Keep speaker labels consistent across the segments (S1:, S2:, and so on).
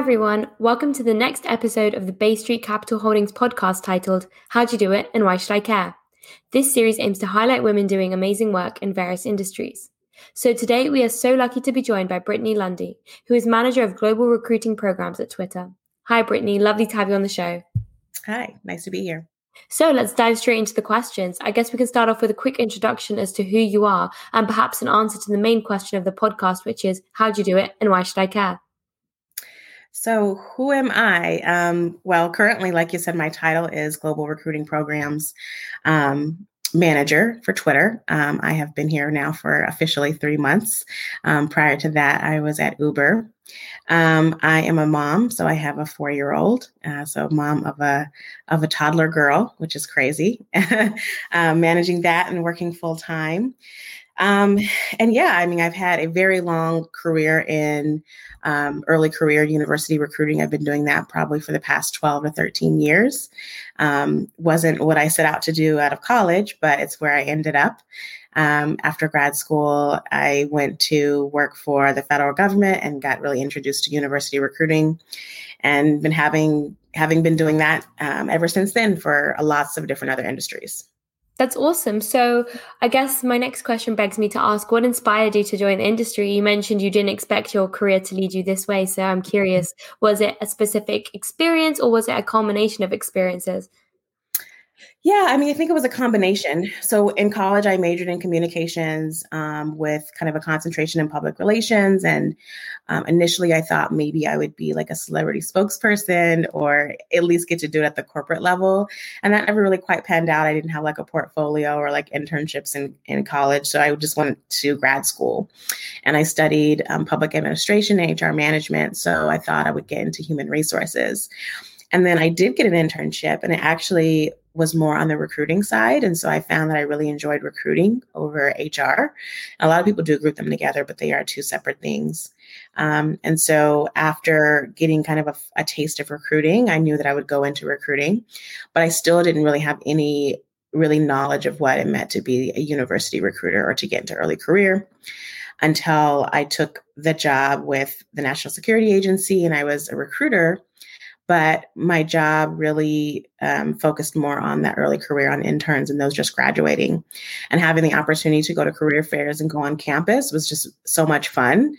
S1: everyone. Welcome to the next episode of the Bay Street Capital Holdings podcast titled How'd You Do It and Why Should I Care? This series aims to highlight women doing amazing work in various industries. So today we are so lucky to be joined by Brittany Lundy, who is manager of global recruiting programs at Twitter. Hi, Brittany. Lovely to have you on the show.
S2: Hi, nice to be here.
S1: So let's dive straight into the questions. I guess we can start off with a quick introduction as to who you are and perhaps an answer to the main question of the podcast, which is how do you do it and why should I care?
S2: So, who am I? Um, well, currently, like you said, my title is Global Recruiting Programs um, Manager for Twitter. Um, I have been here now for officially three months. Um, prior to that, I was at Uber. Um, I am a mom, so I have a four-year-old, uh, so mom of a of a toddler girl, which is crazy. uh, managing that and working full time. Um, and yeah, I mean, I've had a very long career in um, early career university recruiting. I've been doing that probably for the past 12 to 13 years. Um, wasn't what I set out to do out of college, but it's where I ended up. Um, after grad school, I went to work for the federal government and got really introduced to university recruiting and been having having been doing that um, ever since then for lots of different other industries.
S1: That's awesome. So, I guess my next question begs me to ask what inspired you to join the industry? You mentioned you didn't expect your career to lead you this way. So, I'm curious was it a specific experience or was it a culmination of experiences?
S2: Yeah, I mean, I think it was a combination. So in college, I majored in communications um, with kind of a concentration in public relations. And um, initially, I thought maybe I would be like a celebrity spokesperson or at least get to do it at the corporate level. And that never really quite panned out. I didn't have like a portfolio or like internships in, in college. So I just went to grad school and I studied um, public administration and HR management. So I thought I would get into human resources. And then I did get an internship, and it actually was more on the recruiting side. And so I found that I really enjoyed recruiting over HR. A lot of people do group them together, but they are two separate things. Um, and so after getting kind of a, a taste of recruiting, I knew that I would go into recruiting, but I still didn't really have any really knowledge of what it meant to be a university recruiter or to get into early career until I took the job with the National Security Agency and I was a recruiter but my job really um, focused more on that early career on interns and those just graduating and having the opportunity to go to career fairs and go on campus was just so much fun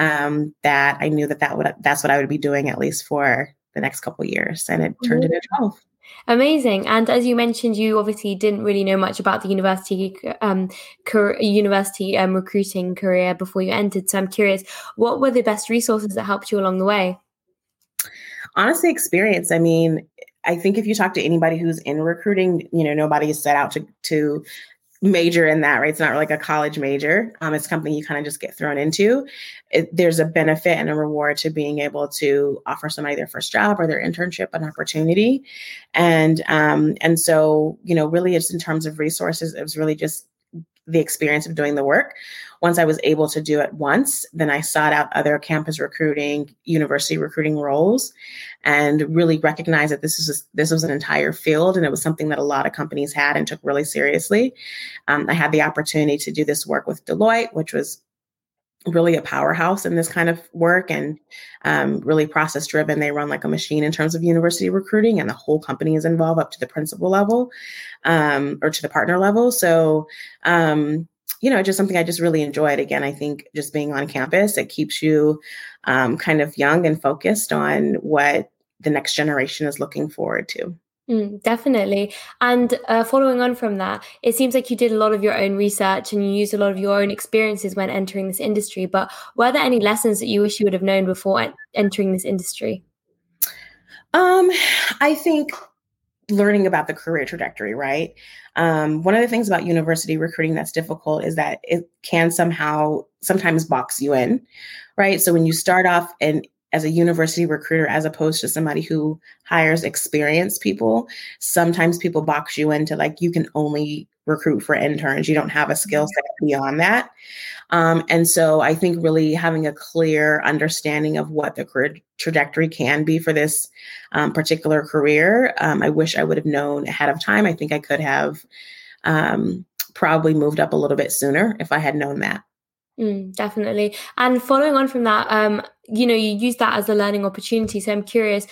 S2: um, that i knew that that would that's what i would be doing at least for the next couple years and it turned mm-hmm. into 12
S1: Amazing. And as you mentioned, you obviously didn't really know much about the university um, career, university um, recruiting career before you entered. So I'm curious, what were the best resources that helped you along the way?
S2: Honestly experience i mean i think if you talk to anybody who's in recruiting you know nobody is set out to to major in that right? It's not like a college major um, it's something you kind of just get thrown into. It, there's a benefit and a reward to being able to offer somebody their first job or their internship an opportunity. And um, and so you know really it's in terms of resources it was really just the experience of doing the work. Once I was able to do it once, then I sought out other campus recruiting, university recruiting roles, and really recognized that this was this was an entire field, and it was something that a lot of companies had and took really seriously. Um, I had the opportunity to do this work with Deloitte, which was really a powerhouse in this kind of work and um, really process driven. They run like a machine in terms of university recruiting, and the whole company is involved up to the principal level um, or to the partner level. So, um, you know, just something I just really enjoyed. Again, I think just being on campus, it keeps you um, kind of young and focused on what the next generation is looking forward to.
S1: Mm, definitely. And uh, following on from that, it seems like you did a lot of your own research and you used a lot of your own experiences when entering this industry. But were there any lessons that you wish you would have known before entering this industry?
S2: Um, I think learning about the career trajectory, right? Um, one of the things about university recruiting that's difficult is that it can somehow sometimes box you in, right? So when you start off and as a university recruiter as opposed to somebody who hires experienced people sometimes people box you into like you can only recruit for interns. You don't have a skill set beyond that. Um, and so i think really having a clear understanding of what the career trajectory can be for this um, particular career um, i wish i would have known ahead of time. I think i could have um, probably moved up a little bit sooner if i had known that.
S1: Mm, definitely. And following on from that, um, you know, you use that as a learning opportunity. So I'm curious,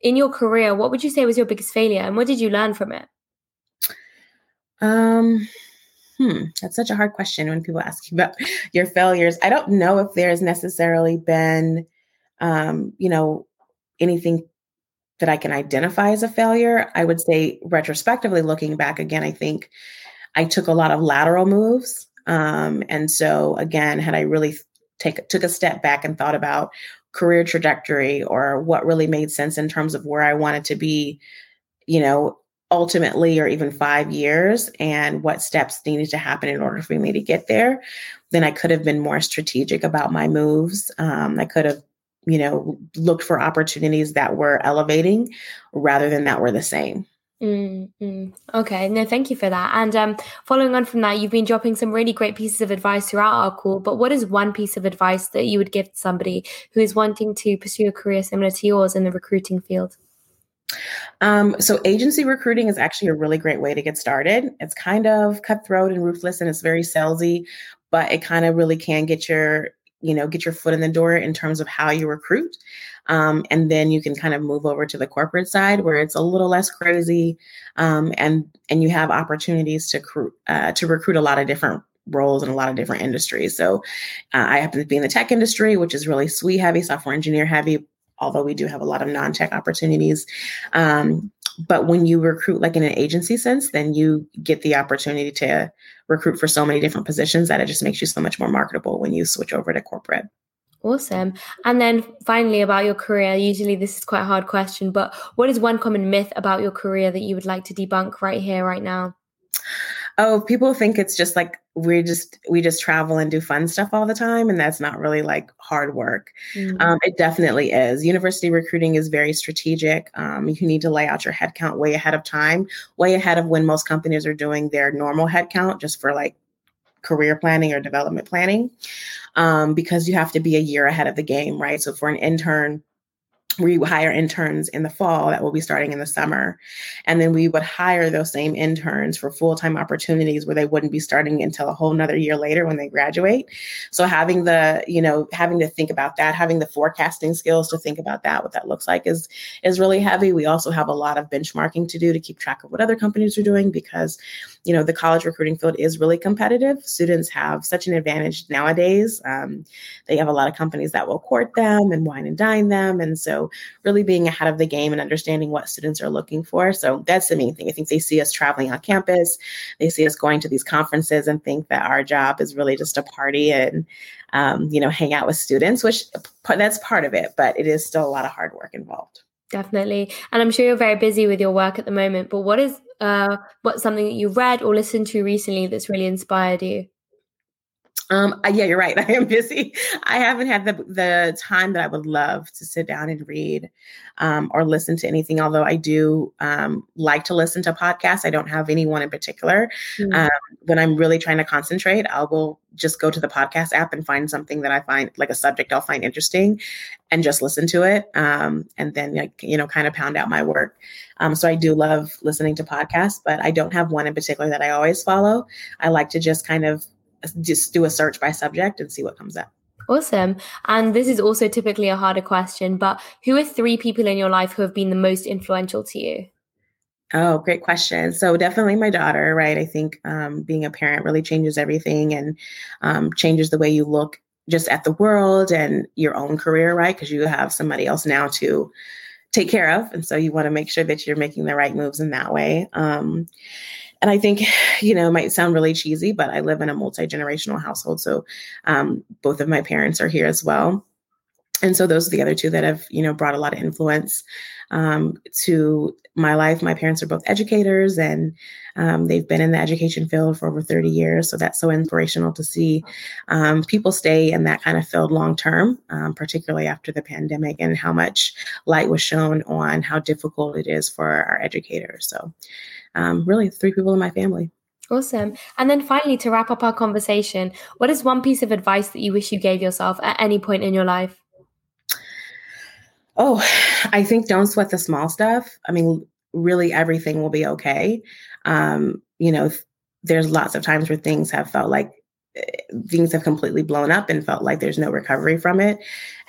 S1: in your career, what would you say was your biggest failure and what did you learn from it?
S2: Um, hmm, that's such a hard question when people ask you about your failures. I don't know if there's necessarily been, um, you know, anything that I can identify as a failure. I would say, retrospectively, looking back again, I think I took a lot of lateral moves. Um, and so, again, had I really take took a step back and thought about career trajectory or what really made sense in terms of where I wanted to be, you know, ultimately or even five years and what steps needed to happen in order for me to get there, then I could have been more strategic about my moves. Um, I could have, you know, looked for opportunities that were elevating rather than that were the same.
S1: Mm-hmm. Okay, no, thank you for that. And um, following on from that, you've been dropping some really great pieces of advice throughout our call. But what is one piece of advice that you would give to somebody who is wanting to pursue a career similar to yours in the recruiting field?
S2: Um, so, agency recruiting is actually a really great way to get started. It's kind of cutthroat and ruthless, and it's very salesy, but it kind of really can get your you know get your foot in the door in terms of how you recruit um, and then you can kind of move over to the corporate side where it's a little less crazy um, and and you have opportunities to cr- uh, to recruit a lot of different roles in a lot of different industries. So uh, i happen to be in the tech industry which is really SWE heavy software engineer heavy although we do have a lot of non-tech opportunities um, but when you recruit like in an agency sense then you get the opportunity to recruit for so many different positions that it just makes you so much more marketable when you switch over to corporate
S1: Awesome. And then finally, about your career, usually this is quite a hard question, but what is one common myth about your career that you would like to debunk right here, right now?
S2: Oh, people think it's just like we just we just travel and do fun stuff all the time, and that's not really like hard work. Mm-hmm. Um, it definitely is. University recruiting is very strategic. Um, you need to lay out your headcount way ahead of time, way ahead of when most companies are doing their normal headcount, just for like career planning or development planning, um, because you have to be a year ahead of the game, right? So for an intern, we hire interns in the fall that will be starting in the summer. And then we would hire those same interns for full time opportunities where they wouldn't be starting until a whole nother year later when they graduate. So having the, you know, having to think about that, having the forecasting skills to think about that, what that looks like is is really heavy. We also have a lot of benchmarking to do to keep track of what other companies are doing because, you know, the college recruiting field is really competitive. Students have such an advantage nowadays. Um, they have a lot of companies that will court them and wine and dine them. And so really being ahead of the game and understanding what students are looking for. So that's the main thing. I think they see us traveling on campus, they see us going to these conferences and think that our job is really just a party and um, you know hang out with students, which that's part of it, but it is still a lot of hard work involved.
S1: Definitely, and I'm sure you're very busy with your work at the moment. But what is uh, what's something that you've read or listened to recently that's really inspired you?
S2: Um, yeah, you're right. I am busy. I haven't had the the time that I would love to sit down and read um, or listen to anything. Although I do um, like to listen to podcasts. I don't have anyone in particular. Mm-hmm. when I'm really trying to concentrate, I will just go to the podcast app and find something that I find like a subject I'll find interesting, and just listen to it. Um, and then like you know, kind of pound out my work. Um, so I do love listening to podcasts, but I don't have one in particular that I always follow. I like to just kind of just do a search by subject and see what comes up.
S1: Awesome. And this is also typically a harder question, but who are three people in your life who have been the most influential to you?
S2: Oh, great question. So definitely my daughter, right? I think um, being a parent really changes everything and um, changes the way you look just at the world and your own career, right? Because you have somebody else now to take care of, and so you want to make sure that you're making the right moves in that way. Um, and I think, you know, it might sound really cheesy, but I live in a multi generational household. So um, both of my parents are here as well. And so those are the other two that have, you know, brought a lot of influence um, to my life. My parents are both educators and um, they've been in the education field for over 30 years. So that's so inspirational to see um, people stay in that kind of field long term, um, particularly after the pandemic and how much light was shown on how difficult it is for our educators. So um, really three people in my family.
S1: Awesome. And then finally, to wrap up our conversation, what is one piece of advice that you wish you gave yourself at any point in your life?
S2: Oh, I think don't sweat the small stuff. I mean, really, everything will be okay. Um, you know, there's lots of times where things have felt like things have completely blown up and felt like there's no recovery from it.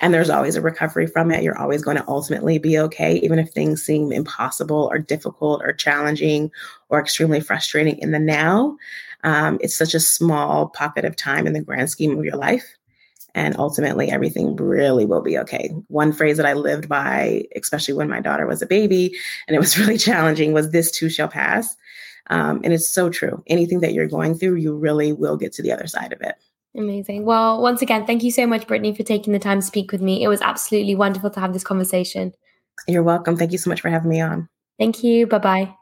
S2: And there's always a recovery from it. You're always going to ultimately be okay, even if things seem impossible or difficult or challenging or extremely frustrating in the now. Um, it's such a small pocket of time in the grand scheme of your life. And ultimately, everything really will be okay. One phrase that I lived by, especially when my daughter was a baby and it was really challenging, was this too shall pass. Um, and it's so true. Anything that you're going through, you really will get to the other side of it.
S1: Amazing. Well, once again, thank you so much, Brittany, for taking the time to speak with me. It was absolutely wonderful to have this conversation.
S2: You're welcome. Thank you so much for having me on.
S1: Thank you. Bye bye.